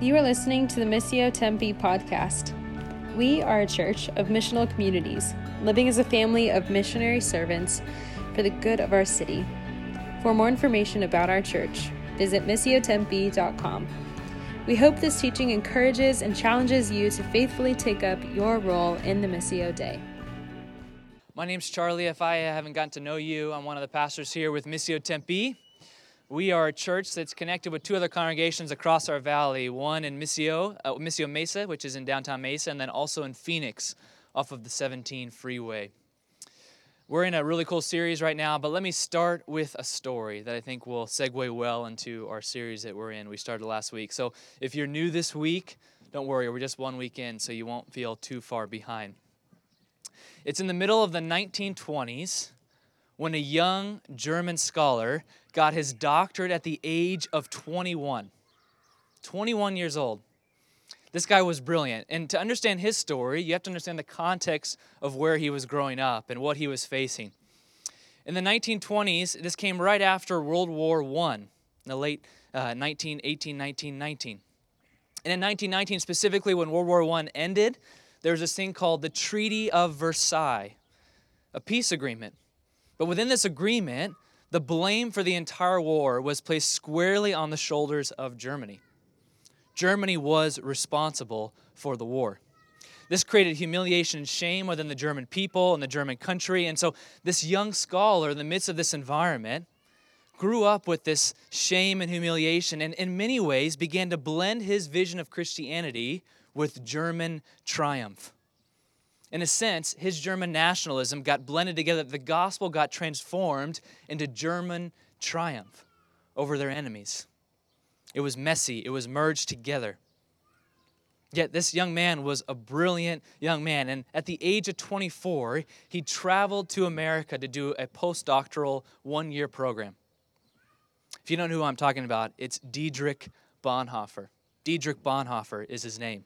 You are listening to the Missio Tempe podcast. We are a church of missional communities, living as a family of missionary servants for the good of our city. For more information about our church, visit missiotempe.com. We hope this teaching encourages and challenges you to faithfully take up your role in the Missio Dei. My name's Charlie. If I haven't gotten to know you, I'm one of the pastors here with Missio Tempe. We are a church that's connected with two other congregations across our valley one in Missio, uh, Missio Mesa, which is in downtown Mesa, and then also in Phoenix off of the 17 freeway. We're in a really cool series right now, but let me start with a story that I think will segue well into our series that we're in. We started last week. So if you're new this week, don't worry, we're just one week in, so you won't feel too far behind. It's in the middle of the 1920s when a young German scholar got his doctorate at the age of 21. 21 years old. This guy was brilliant. And to understand his story, you have to understand the context of where he was growing up and what he was facing. In the 1920s, this came right after World War I, in the late uh, 1918, 1919. And in 1919, specifically when World War I ended, there was this thing called the Treaty of Versailles, a peace agreement but within this agreement, the blame for the entire war was placed squarely on the shoulders of Germany. Germany was responsible for the war. This created humiliation and shame within the German people and the German country. And so, this young scholar, in the midst of this environment, grew up with this shame and humiliation, and in many ways began to blend his vision of Christianity with German triumph. In a sense, his German nationalism got blended together. The gospel got transformed into German triumph over their enemies. It was messy, it was merged together. Yet this young man was a brilliant young man. And at the age of 24, he traveled to America to do a postdoctoral one year program. If you don't know who I'm talking about, it's Dietrich Bonhoeffer. Dietrich Bonhoeffer is his name.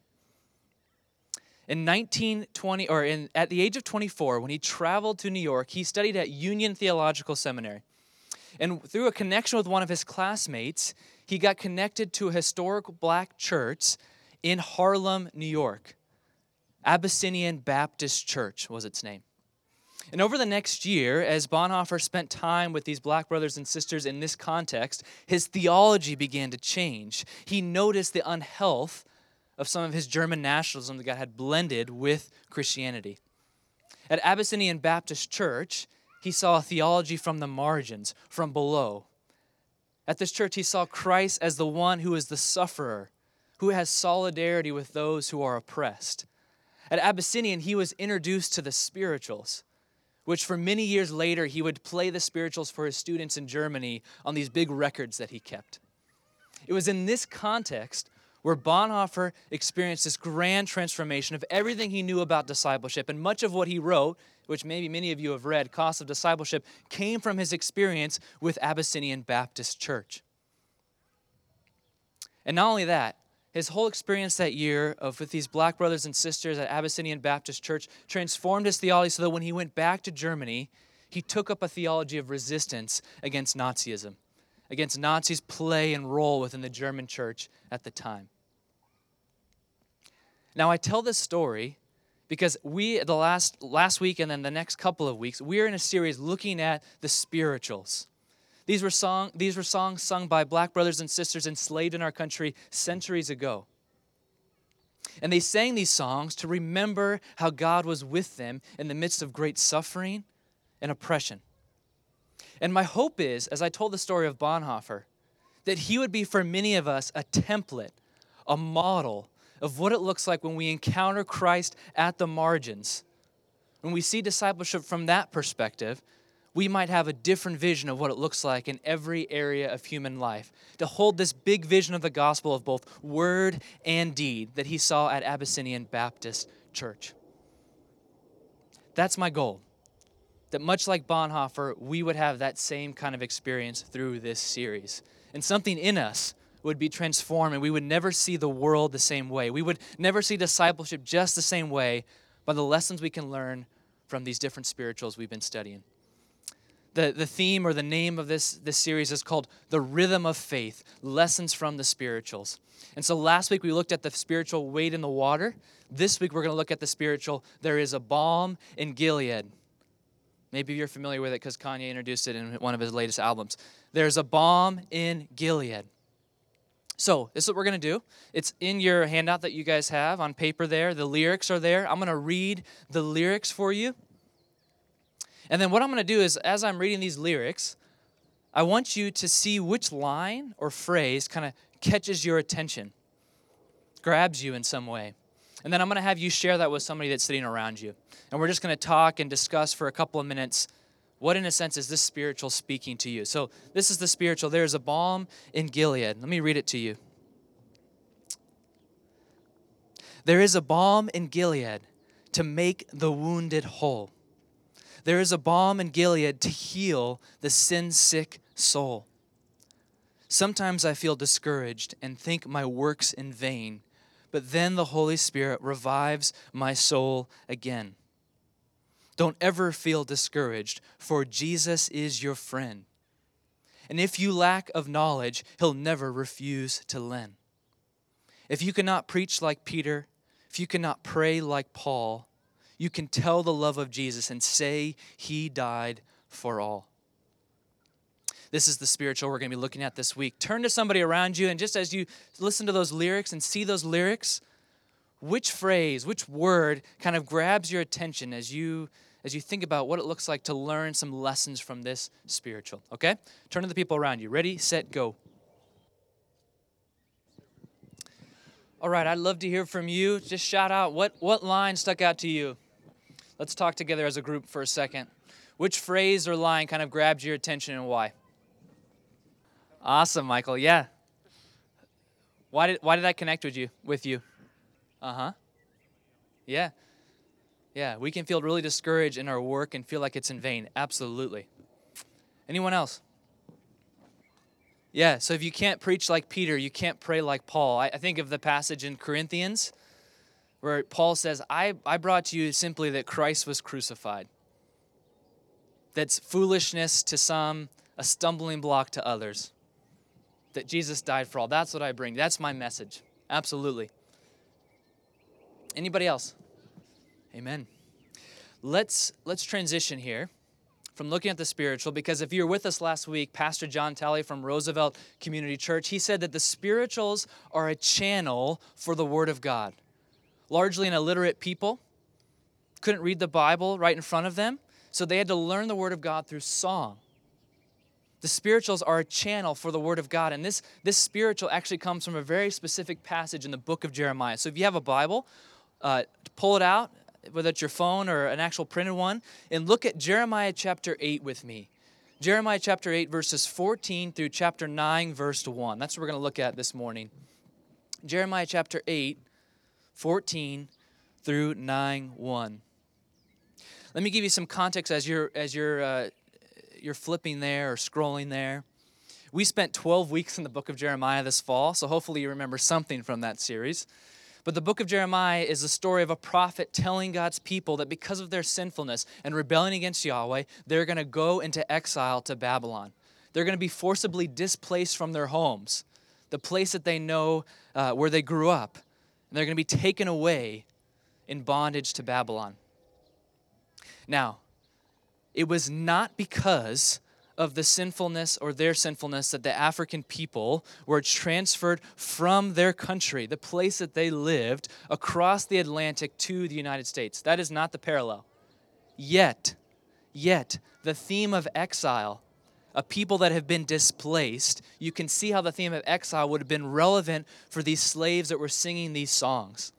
In 1920, or in, at the age of 24, when he traveled to New York, he studied at Union Theological Seminary. And through a connection with one of his classmates, he got connected to a historic black church in Harlem, New York. Abyssinian Baptist Church was its name. And over the next year, as Bonhoeffer spent time with these black brothers and sisters in this context, his theology began to change. He noticed the unhealth of some of his German nationalism that God had blended with Christianity. At Abyssinian Baptist Church, he saw theology from the margins, from below. At this church, he saw Christ as the one who is the sufferer, who has solidarity with those who are oppressed. At Abyssinian, he was introduced to the spirituals, which for many years later, he would play the spirituals for his students in Germany on these big records that he kept. It was in this context where Bonhoeffer experienced this grand transformation of everything he knew about discipleship. And much of what he wrote, which maybe many of you have read, Cost of Discipleship, came from his experience with Abyssinian Baptist Church. And not only that, his whole experience that year of with these black brothers and sisters at Abyssinian Baptist Church transformed his theology so that when he went back to Germany, he took up a theology of resistance against Nazism, against Nazis' play and role within the German church at the time. Now, I tell this story because we, the last, last week and then the next couple of weeks, we're in a series looking at the spirituals. These were, song, these were songs sung by black brothers and sisters enslaved in our country centuries ago. And they sang these songs to remember how God was with them in the midst of great suffering and oppression. And my hope is, as I told the story of Bonhoeffer, that he would be for many of us a template, a model of what it looks like when we encounter Christ at the margins. When we see discipleship from that perspective, we might have a different vision of what it looks like in every area of human life. To hold this big vision of the gospel of both word and deed that he saw at Abyssinian Baptist Church. That's my goal. That much like Bonhoeffer, we would have that same kind of experience through this series. And something in us would be transformed and we would never see the world the same way. We would never see discipleship just the same way by the lessons we can learn from these different spirituals we've been studying. the, the theme or the name of this, this series is called The Rhythm of Faith Lessons from the Spirituals. And so last week we looked at the spiritual Wade in the water. This week we're going to look at the spiritual There is a balm in Gilead. Maybe you're familiar with it because Kanye introduced it in one of his latest albums. There's a balm in Gilead. So, this is what we're going to do. It's in your handout that you guys have on paper there. The lyrics are there. I'm going to read the lyrics for you. And then what I'm going to do is, as I'm reading these lyrics, I want you to see which line or phrase kind of catches your attention, grabs you in some way. And then I'm going to have you share that with somebody that's sitting around you. And we're just going to talk and discuss for a couple of minutes what, in a sense, is this spiritual speaking to you? So, this is the spiritual. There's a balm in Gilead. Let me read it to you. There is a balm in Gilead to make the wounded whole. There is a balm in Gilead to heal the sin sick soul. Sometimes I feel discouraged and think my work's in vain, but then the Holy Spirit revives my soul again. Don't ever feel discouraged, for Jesus is your friend. And if you lack of knowledge, he'll never refuse to lend. If you cannot preach like Peter, if you cannot pray like Paul, you can tell the love of Jesus and say he died for all. This is the spiritual we're going to be looking at this week. Turn to somebody around you, and just as you listen to those lyrics and see those lyrics, which phrase, which word kind of grabs your attention as you as you think about what it looks like to learn some lessons from this spiritual. Okay? Turn to the people around you. Ready, set, go. All right, I'd love to hear from you. Just shout out what what line stuck out to you. Let's talk together as a group for a second. Which phrase or line kind of grabbed your attention and why? Awesome, Michael. Yeah. Why did why did that connect with you with you? Uh-huh. Yeah. Yeah, we can feel really discouraged in our work and feel like it's in vain. Absolutely. Anyone else? Yeah, so if you can't preach like Peter, you can't pray like Paul. I, I think of the passage in Corinthians where Paul says, I, I brought to you simply that Christ was crucified. That's foolishness to some, a stumbling block to others. That Jesus died for all. That's what I bring. That's my message. Absolutely. Anybody else? Amen. Let's let's transition here from looking at the spiritual because if you were with us last week, Pastor John Talley from Roosevelt Community Church, he said that the spirituals are a channel for the word of God largely an illiterate people, couldn't read the Bible right in front of them, so they had to learn the Word of God through song. The spirituals are a channel for the Word of God, and this, this spiritual actually comes from a very specific passage in the book of Jeremiah. So if you have a Bible, uh, pull it out, whether it's your phone or an actual printed one, and look at Jeremiah chapter 8 with me. Jeremiah chapter 8, verses 14 through chapter 9, verse 1. That's what we're going to look at this morning. Jeremiah chapter 8, 14 through 9 1. Let me give you some context as you're, as you're, uh, you're flipping there or scrolling there. We spent 12 weeks in the book of Jeremiah this fall, so hopefully you remember something from that series. But the book of Jeremiah is the story of a prophet telling God's people that because of their sinfulness and rebelling against Yahweh, they're going to go into exile to Babylon. They're going to be forcibly displaced from their homes, the place that they know uh, where they grew up and they're going to be taken away in bondage to Babylon. Now, it was not because of the sinfulness or their sinfulness that the African people were transferred from their country, the place that they lived, across the Atlantic to the United States. That is not the parallel. Yet, yet, the theme of exile a people that have been displaced, you can see how the theme of exile would have been relevant for these slaves that were singing these songs.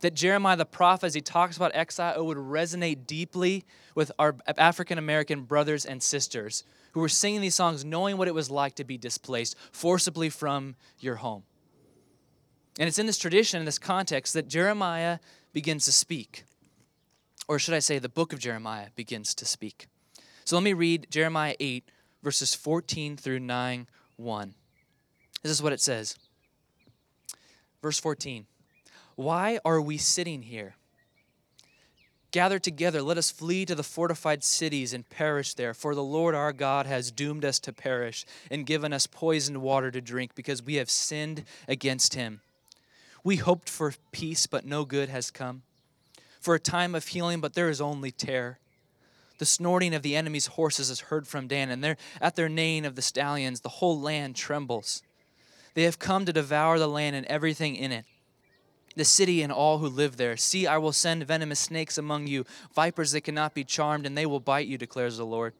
That Jeremiah the prophet, as he talks about exile, it would resonate deeply with our African American brothers and sisters who were singing these songs knowing what it was like to be displaced forcibly from your home. And it's in this tradition, in this context, that Jeremiah begins to speak. Or should I say, the book of Jeremiah begins to speak. So let me read Jeremiah 8, verses 14 through 9 1. This is what it says. Verse 14 Why are we sitting here? Gather together, let us flee to the fortified cities and perish there, for the Lord our God has doomed us to perish and given us poisoned water to drink because we have sinned against him. We hoped for peace, but no good has come. For a time of healing, but there is only terror. The snorting of the enemy's horses is heard from Dan, and there, at their neighing of the stallions, the whole land trembles. They have come to devour the land and everything in it the city and all who live there. See, I will send venomous snakes among you, vipers that cannot be charmed, and they will bite you, declares the Lord.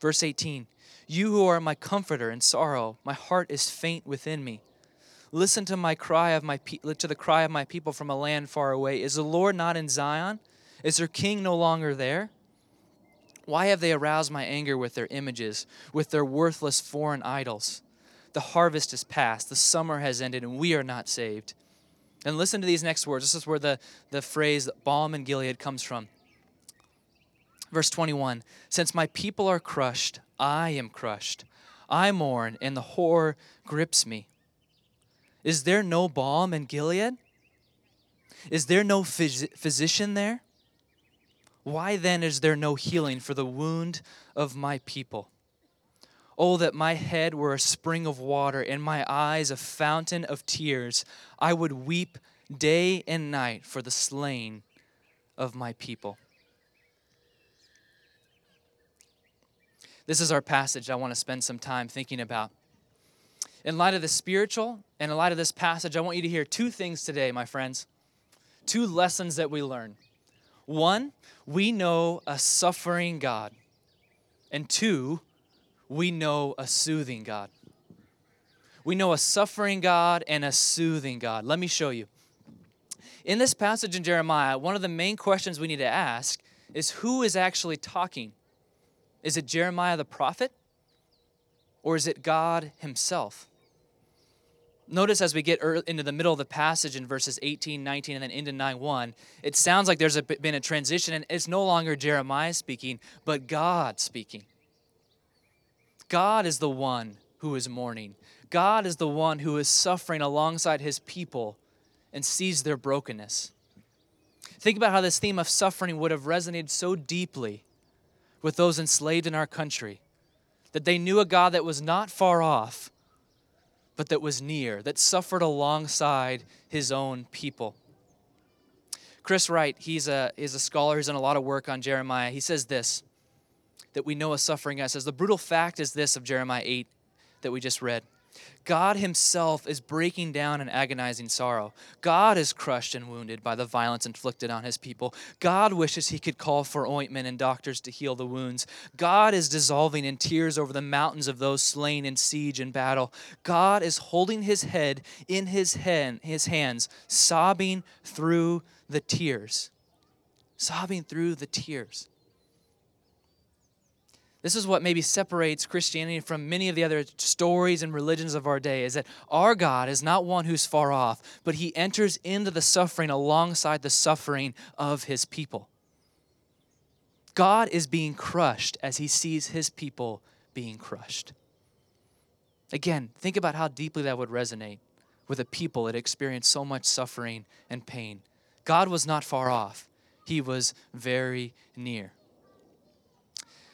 Verse 18 You who are my comforter in sorrow, my heart is faint within me. Listen to my cry of my pe- to the cry of my people from a land far away. Is the Lord not in Zion? Is their king no longer there? Why have they aroused my anger with their images, with their worthless foreign idols? The harvest is past, the summer has ended, and we are not saved. And listen to these next words. This is where the, the phrase balm in Gilead comes from. Verse 21 Since my people are crushed, I am crushed. I mourn, and the horror grips me. Is there no balm in Gilead? Is there no phys- physician there? Why then is there no healing for the wound of my people? Oh, that my head were a spring of water and my eyes a fountain of tears. I would weep day and night for the slain of my people. This is our passage I want to spend some time thinking about. In light of the spiritual and in light of this passage, I want you to hear two things today, my friends. Two lessons that we learn. One, we know a suffering God. And two, we know a soothing God. We know a suffering God and a soothing God. Let me show you. In this passage in Jeremiah, one of the main questions we need to ask is who is actually talking? Is it Jeremiah the prophet? Or is it God himself? Notice as we get into the middle of the passage in verses 18, 19, and then into 9 1, it sounds like there's been a transition, and it's no longer Jeremiah speaking, but God speaking. God is the one who is mourning. God is the one who is suffering alongside his people and sees their brokenness. Think about how this theme of suffering would have resonated so deeply with those enslaved in our country that they knew a God that was not far off, but that was near, that suffered alongside his own people. Chris Wright, he's a, he's a scholar, he's done a lot of work on Jeremiah. He says this that we know a suffering God says. The brutal fact is this of Jeremiah 8 that we just read. God Himself is breaking down in agonizing sorrow. God is crushed and wounded by the violence inflicted on His people. God wishes He could call for ointment and doctors to heal the wounds. God is dissolving in tears over the mountains of those slain in siege and battle. God is holding His head in His, head, his hands, sobbing through the tears. Sobbing through the tears. This is what maybe separates Christianity from many of the other stories and religions of our day is that our God is not one who's far off, but he enters into the suffering alongside the suffering of his people. God is being crushed as he sees his people being crushed. Again, think about how deeply that would resonate with a people that experienced so much suffering and pain. God was not far off, he was very near.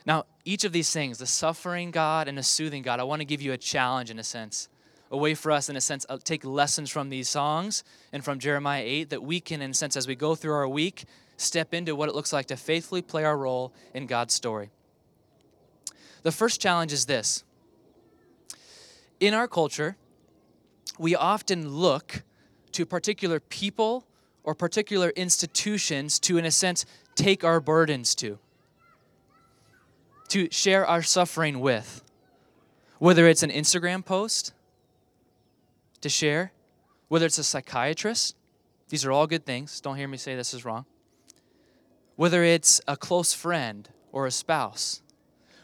Now, each of these things, the suffering God and the soothing God, I want to give you a challenge in a sense, a way for us, in a sense, uh, take lessons from these songs and from Jeremiah 8 that we can, in a sense, as we go through our week, step into what it looks like to faithfully play our role in God's story. The first challenge is this In our culture, we often look to particular people or particular institutions to, in a sense, take our burdens to to share our suffering with. Whether it's an Instagram post to share, whether it's a psychiatrist, these are all good things. Don't hear me say this is wrong. Whether it's a close friend or a spouse,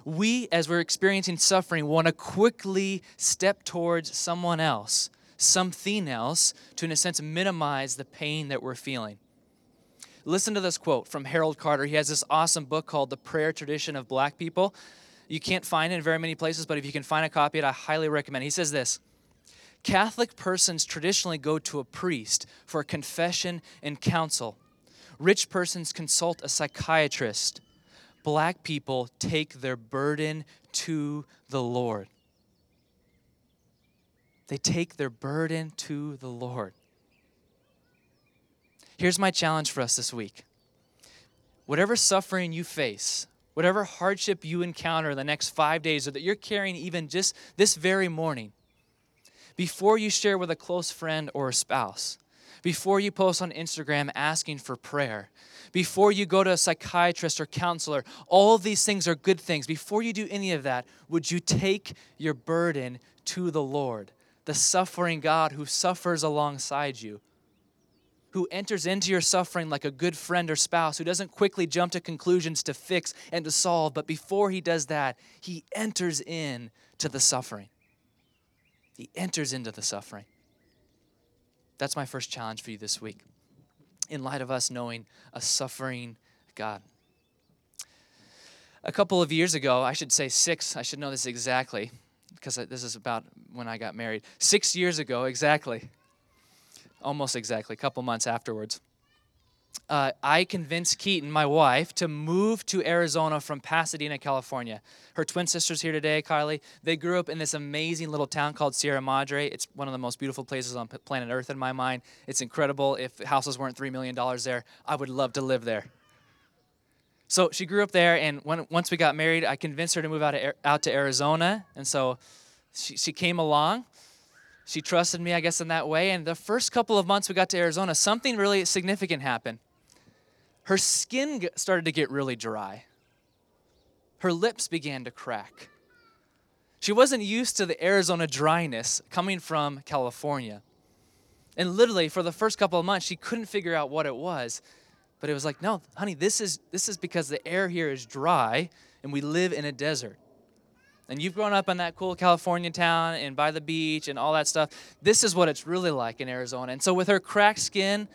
we, as we're experiencing suffering, want to quickly step towards someone else, something else, to, in a sense, minimize the pain that we're feeling. Listen to this quote from Harold Carter. He has this awesome book called The Prayer Tradition of Black People. You can't find it in very many places, but if you can find a copy it, I highly recommend. He says this Catholic persons traditionally go to a priest for confession and counsel. Rich persons consult a psychiatrist. Black people take their burden to the Lord. They take their burden to the Lord. Here's my challenge for us this week whatever suffering you face, whatever hardship you encounter in the next five days, or that you're carrying even just this very morning, before you share with a close friend or a spouse, before you post on Instagram asking for prayer, before you go to a psychiatrist or counselor, all these things are good things. Before you do any of that, would you take your burden to the Lord, the suffering God who suffers alongside you? Who enters into your suffering like a good friend or spouse, who doesn't quickly jump to conclusions to fix and to solve, but before he does that, he enters in to the suffering. He enters into the suffering. That's my first challenge for you this week, in light of us knowing a suffering God. A couple of years ago, I should say six, I should know this exactly, because this is about when I got married. Six years ago, exactly almost exactly, a couple months afterwards. Uh, I convinced Keaton, my wife, to move to Arizona from Pasadena, California. Her twin sister's here today, Kylie. They grew up in this amazing little town called Sierra Madre. It's one of the most beautiful places on planet Earth in my mind. It's incredible. If houses weren't $3 million there, I would love to live there. So she grew up there, and when, once we got married, I convinced her to move out, to, out to Arizona. And so she, she came along she trusted me, I guess, in that way. And the first couple of months we got to Arizona, something really significant happened. Her skin started to get really dry, her lips began to crack. She wasn't used to the Arizona dryness coming from California. And literally, for the first couple of months, she couldn't figure out what it was. But it was like, no, honey, this is, this is because the air here is dry and we live in a desert and you've grown up in that cool California town and by the beach and all that stuff, this is what it's really like in Arizona. And so, with her cracked skin,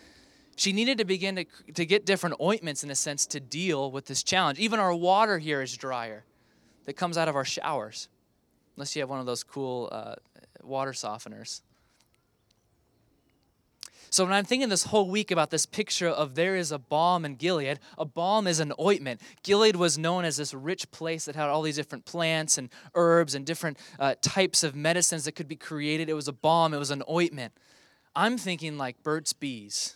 she needed to begin to, to get different ointments in a sense to deal with this challenge. Even our water here is drier that comes out of our showers, unless you have one of those cool uh, water softeners. So when I'm thinking this whole week about this picture of there is a balm in Gilead, a balm is an ointment. Gilead was known as this rich place that had all these different plants and herbs and different uh, types of medicines that could be created. It was a balm, it was an ointment. I'm thinking like Burt's Bees.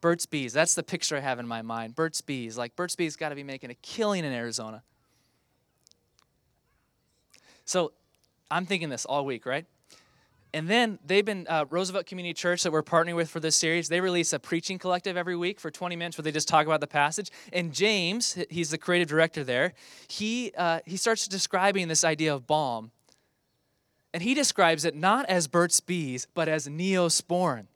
Burt's Bees, that's the picture I have in my mind. Burt's Bees, like Burt's Bees got to be making a killing in Arizona. So I'm thinking this all week, right? And then they've been, uh, Roosevelt Community Church that we're partnering with for this series, they release a preaching collective every week for 20 minutes where they just talk about the passage. And James, he's the creative director there, he, uh, he starts describing this idea of balm. And he describes it not as Burt's Bees, but as neosporin.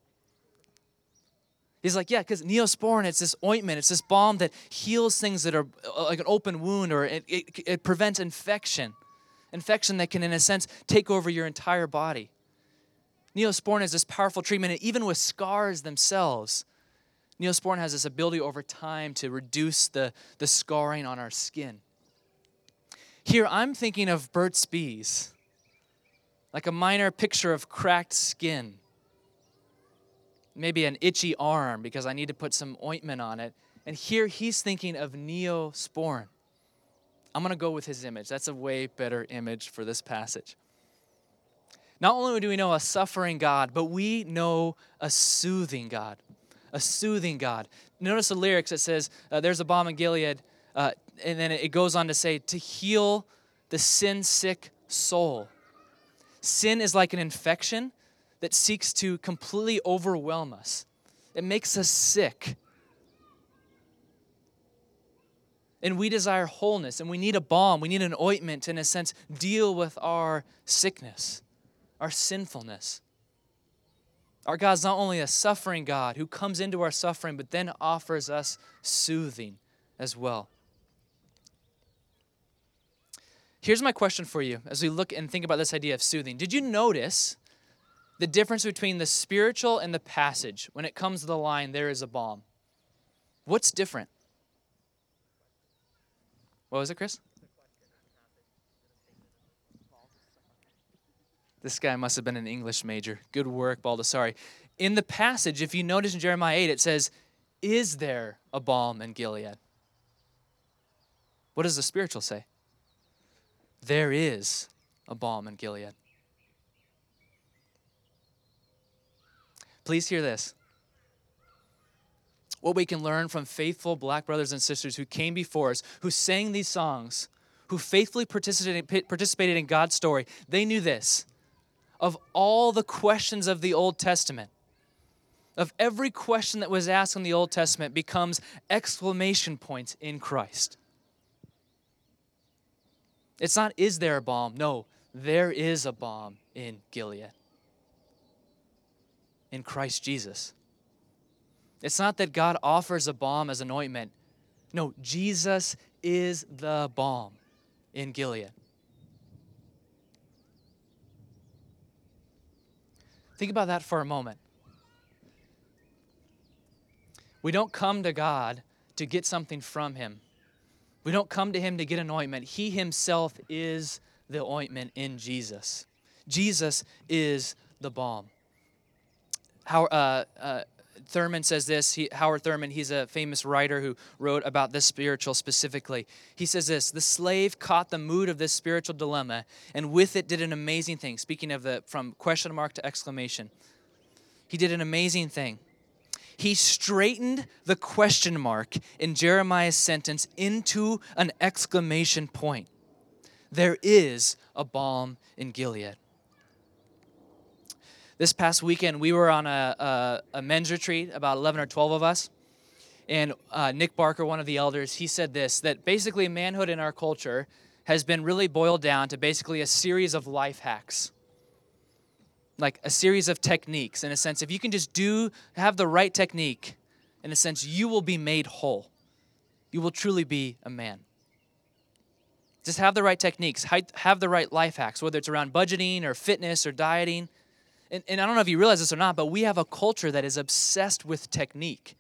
He's like, yeah, because neosporin, it's this ointment, it's this balm that heals things that are uh, like an open wound or it, it, it prevents infection. Infection that can, in a sense, take over your entire body. Neosporin is this powerful treatment, and even with scars themselves, Neosporin has this ability over time to reduce the, the scarring on our skin. Here, I'm thinking of Burt's Bees, like a minor picture of cracked skin, maybe an itchy arm because I need to put some ointment on it. And here he's thinking of Neosporin. I'm going to go with his image. That's a way better image for this passage. Not only do we know a suffering God, but we know a soothing God. A soothing God. Notice the lyrics. It says, uh, There's a balm in Gilead. Uh, and then it goes on to say, To heal the sin sick soul. Sin is like an infection that seeks to completely overwhelm us, it makes us sick. And we desire wholeness, and we need a balm, we need an ointment in a sense, deal with our sickness our sinfulness. Our God's not only a suffering God who comes into our suffering, but then offers us soothing as well. Here's my question for you as we look and think about this idea of soothing. Did you notice the difference between the spiritual and the passage when it comes to the line, there is a balm? What's different? What was it, Chris? This guy must have been an English major. Good work, Baldessari. In the passage, if you notice in Jeremiah 8, it says, Is there a balm in Gilead? What does the spiritual say? There is a balm in Gilead. Please hear this. What we can learn from faithful black brothers and sisters who came before us, who sang these songs, who faithfully participated, participated in God's story, they knew this. Of all the questions of the Old Testament, of every question that was asked in the Old Testament becomes exclamation points in Christ. It's not, is there a balm? No, there is a balm in Gilead, in Christ Jesus. It's not that God offers a balm as an ointment. No, Jesus is the balm in Gilead. Think about that for a moment. We don't come to God to get something from Him. We don't come to Him to get an ointment. He Himself is the ointment in Jesus. Jesus is the balm. How, uh, uh, Thurman says this. He, Howard Thurman, he's a famous writer who wrote about this spiritual specifically. He says this The slave caught the mood of this spiritual dilemma and with it did an amazing thing. Speaking of the from question mark to exclamation, he did an amazing thing. He straightened the question mark in Jeremiah's sentence into an exclamation point. There is a balm in Gilead. This past weekend, we were on a, a, a men's retreat, about 11 or 12 of us. And uh, Nick Barker, one of the elders, he said this that basically manhood in our culture has been really boiled down to basically a series of life hacks. Like a series of techniques, in a sense. If you can just do, have the right technique, in a sense, you will be made whole. You will truly be a man. Just have the right techniques, have the right life hacks, whether it's around budgeting or fitness or dieting and, and I don't know if you realize this or not, but we have a culture that is obsessed with technique,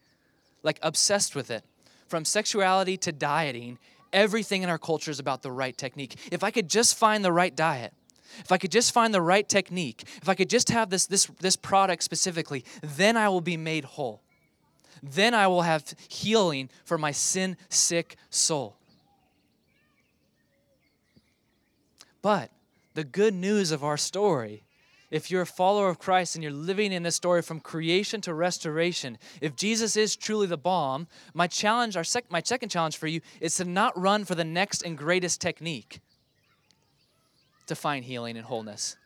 like obsessed with it. From sexuality to dieting, everything in our culture is about the right technique. If I could just find the right diet, if I could just find the right technique, if I could just have this, this, this product specifically, then I will be made whole. Then I will have healing for my sin sick soul. But the good news of our story if you're a follower of Christ and you're living in this story from creation to restoration, if Jesus is truly the balm, my challenge, our sec- my second challenge for you is to not run for the next and greatest technique to find healing and wholeness.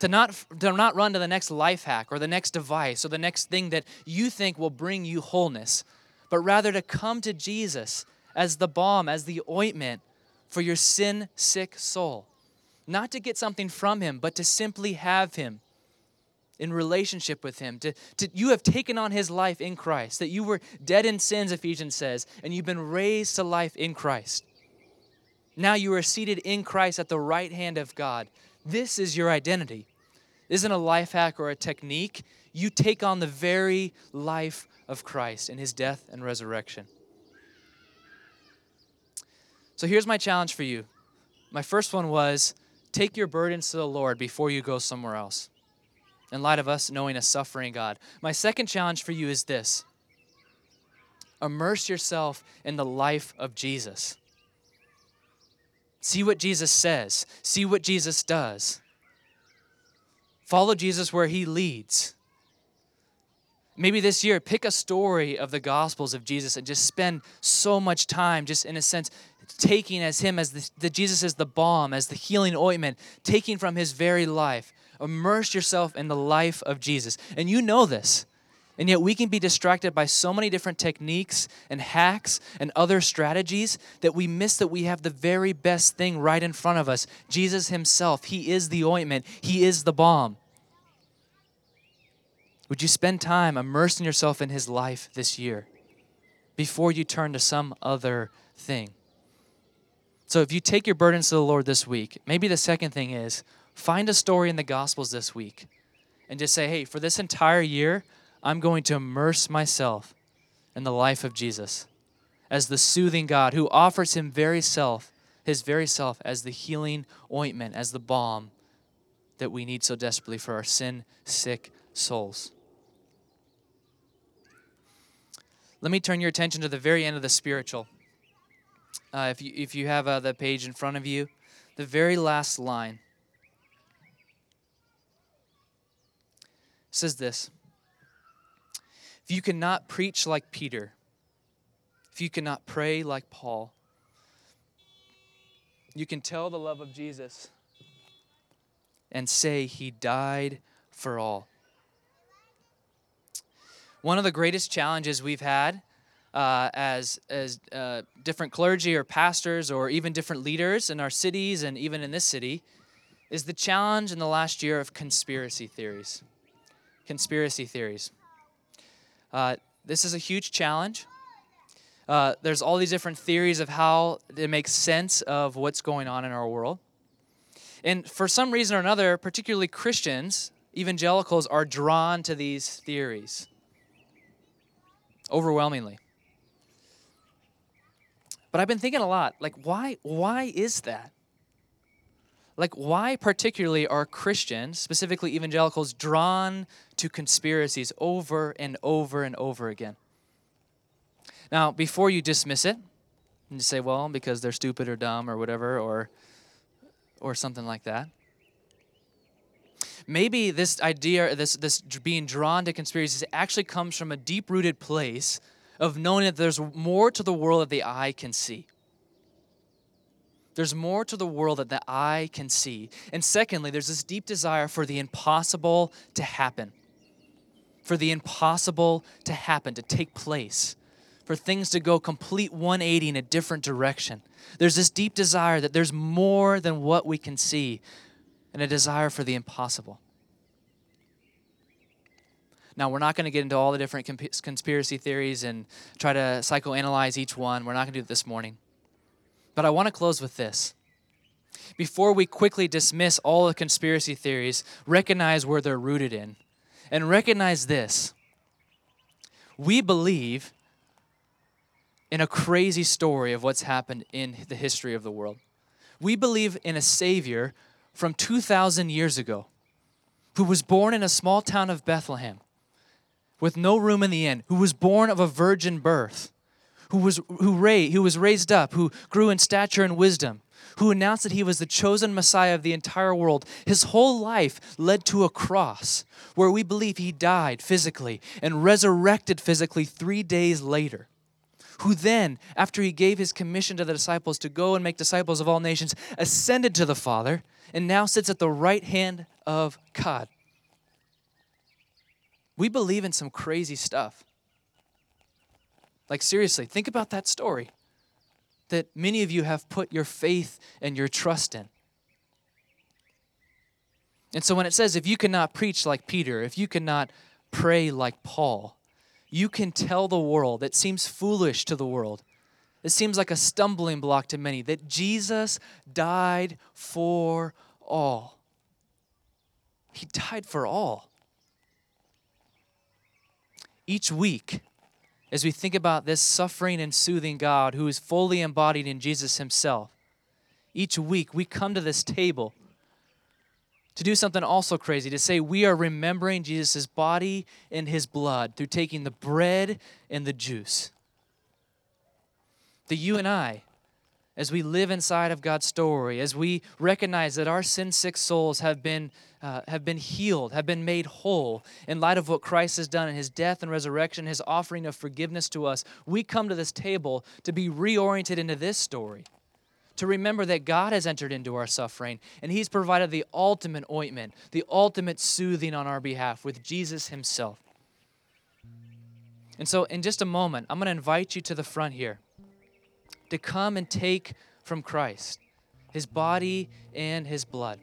To not, to not run to the next life hack or the next device or the next thing that you think will bring you wholeness, but rather to come to Jesus as the balm, as the ointment for your sin sick soul not to get something from him, but to simply have him in relationship with him. To, to, you have taken on his life in Christ, that you were dead in sins, Ephesians says, and you've been raised to life in Christ. Now you are seated in Christ at the right hand of God. This is your identity. Isn't a life hack or a technique. You take on the very life of Christ in his death and resurrection. So here's my challenge for you. My first one was Take your burdens to the Lord before you go somewhere else, in light of us knowing a suffering God. My second challenge for you is this immerse yourself in the life of Jesus. See what Jesus says, see what Jesus does. Follow Jesus where he leads. Maybe this year, pick a story of the Gospels of Jesus and just spend so much time, just in a sense, taking as him as the, the Jesus is the balm, as the healing ointment, taking from his very life. Immerse yourself in the life of Jesus. And you know this. And yet we can be distracted by so many different techniques and hacks and other strategies that we miss that we have the very best thing right in front of us. Jesus himself, he is the ointment, he is the balm. Would you spend time immersing yourself in his life this year before you turn to some other thing? So if you take your burdens to the Lord this week, maybe the second thing is find a story in the Gospels this week and just say, hey, for this entire year, I'm going to immerse myself in the life of Jesus as the soothing God who offers him very self, his very self as the healing ointment, as the balm that we need so desperately for our sin sick souls. Let me turn your attention to the very end of the spiritual. Uh, if, you, if you have uh, the page in front of you, the very last line says this If you cannot preach like Peter, if you cannot pray like Paul, you can tell the love of Jesus and say he died for all. One of the greatest challenges we've had uh, as, as uh, different clergy or pastors or even different leaders in our cities and even in this city is the challenge in the last year of conspiracy theories. Conspiracy theories. Uh, this is a huge challenge. Uh, there's all these different theories of how it makes sense of what's going on in our world. And for some reason or another, particularly Christians, evangelicals, are drawn to these theories overwhelmingly. But I've been thinking a lot, like why why is that? Like why particularly are Christians, specifically evangelicals, drawn to conspiracies over and over and over again? Now, before you dismiss it, and you say, well, because they're stupid or dumb or whatever, or or something like that. Maybe this idea, this this being drawn to conspiracies, actually comes from a deep-rooted place of knowing that there's more to the world that the eye can see. There's more to the world that the eye can see. And secondly, there's this deep desire for the impossible to happen. For the impossible to happen, to take place. For things to go complete 180 in a different direction. There's this deep desire that there's more than what we can see, and a desire for the impossible. Now, we're not going to get into all the different conspiracy theories and try to psychoanalyze each one. We're not going to do it this morning. But I want to close with this. Before we quickly dismiss all the conspiracy theories, recognize where they're rooted in. And recognize this we believe in a crazy story of what's happened in the history of the world. We believe in a Savior from 2,000 years ago who was born in a small town of Bethlehem with no room in the inn, who was born of a virgin birth, who was, who, ra- who was raised up, who grew in stature and wisdom, who announced that he was the chosen Messiah of the entire world. His whole life led to a cross where we believe he died physically and resurrected physically three days later. Who then, after he gave his commission to the disciples to go and make disciples of all nations, ascended to the Father and now sits at the right hand of God. We believe in some crazy stuff. Like, seriously, think about that story that many of you have put your faith and your trust in. And so, when it says, if you cannot preach like Peter, if you cannot pray like Paul, you can tell the world that seems foolish to the world, it seems like a stumbling block to many, that Jesus died for all. He died for all each week, as we think about this suffering and soothing God who is fully embodied in Jesus Himself, each week we come to this table to do something also crazy to say we are remembering Jesus' body and His blood through taking the bread and the juice. That you and I, as we live inside of God's story, as we recognize that our sin sick souls have been, uh, have been healed, have been made whole in light of what Christ has done in his death and resurrection, his offering of forgiveness to us, we come to this table to be reoriented into this story. To remember that God has entered into our suffering and He's provided the ultimate ointment, the ultimate soothing on our behalf with Jesus Himself. And so, in just a moment, I'm going to invite you to the front here to come and take from Christ his body and his blood.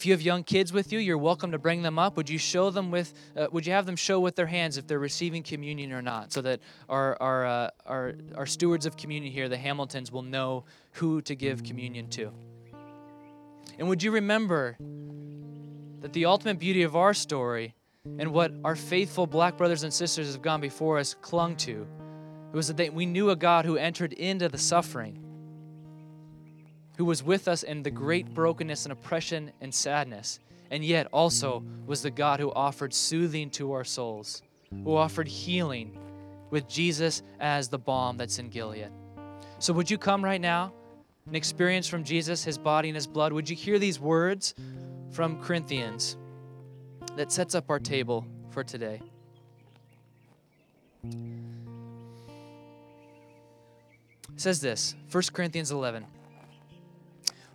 If you have young kids with you, you're welcome to bring them up. Would you show them with? Uh, would you have them show with their hands if they're receiving communion or not, so that our our uh, our our stewards of communion here, the Hamiltons, will know who to give communion to. And would you remember that the ultimate beauty of our story and what our faithful black brothers and sisters have gone before us clung to was that we knew a God who entered into the suffering, who was with us in the great brokenness and oppression and sadness, and yet also was the God who offered soothing to our souls, who offered healing with Jesus as the balm that's in Gilead. So, would you come right now and experience from Jesus his body and his blood? Would you hear these words from Corinthians that sets up our table for today? It says this 1 Corinthians 11.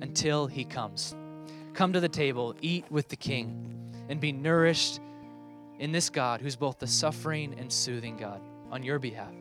until he comes. Come to the table, eat with the king, and be nourished in this God who's both the suffering and soothing God on your behalf.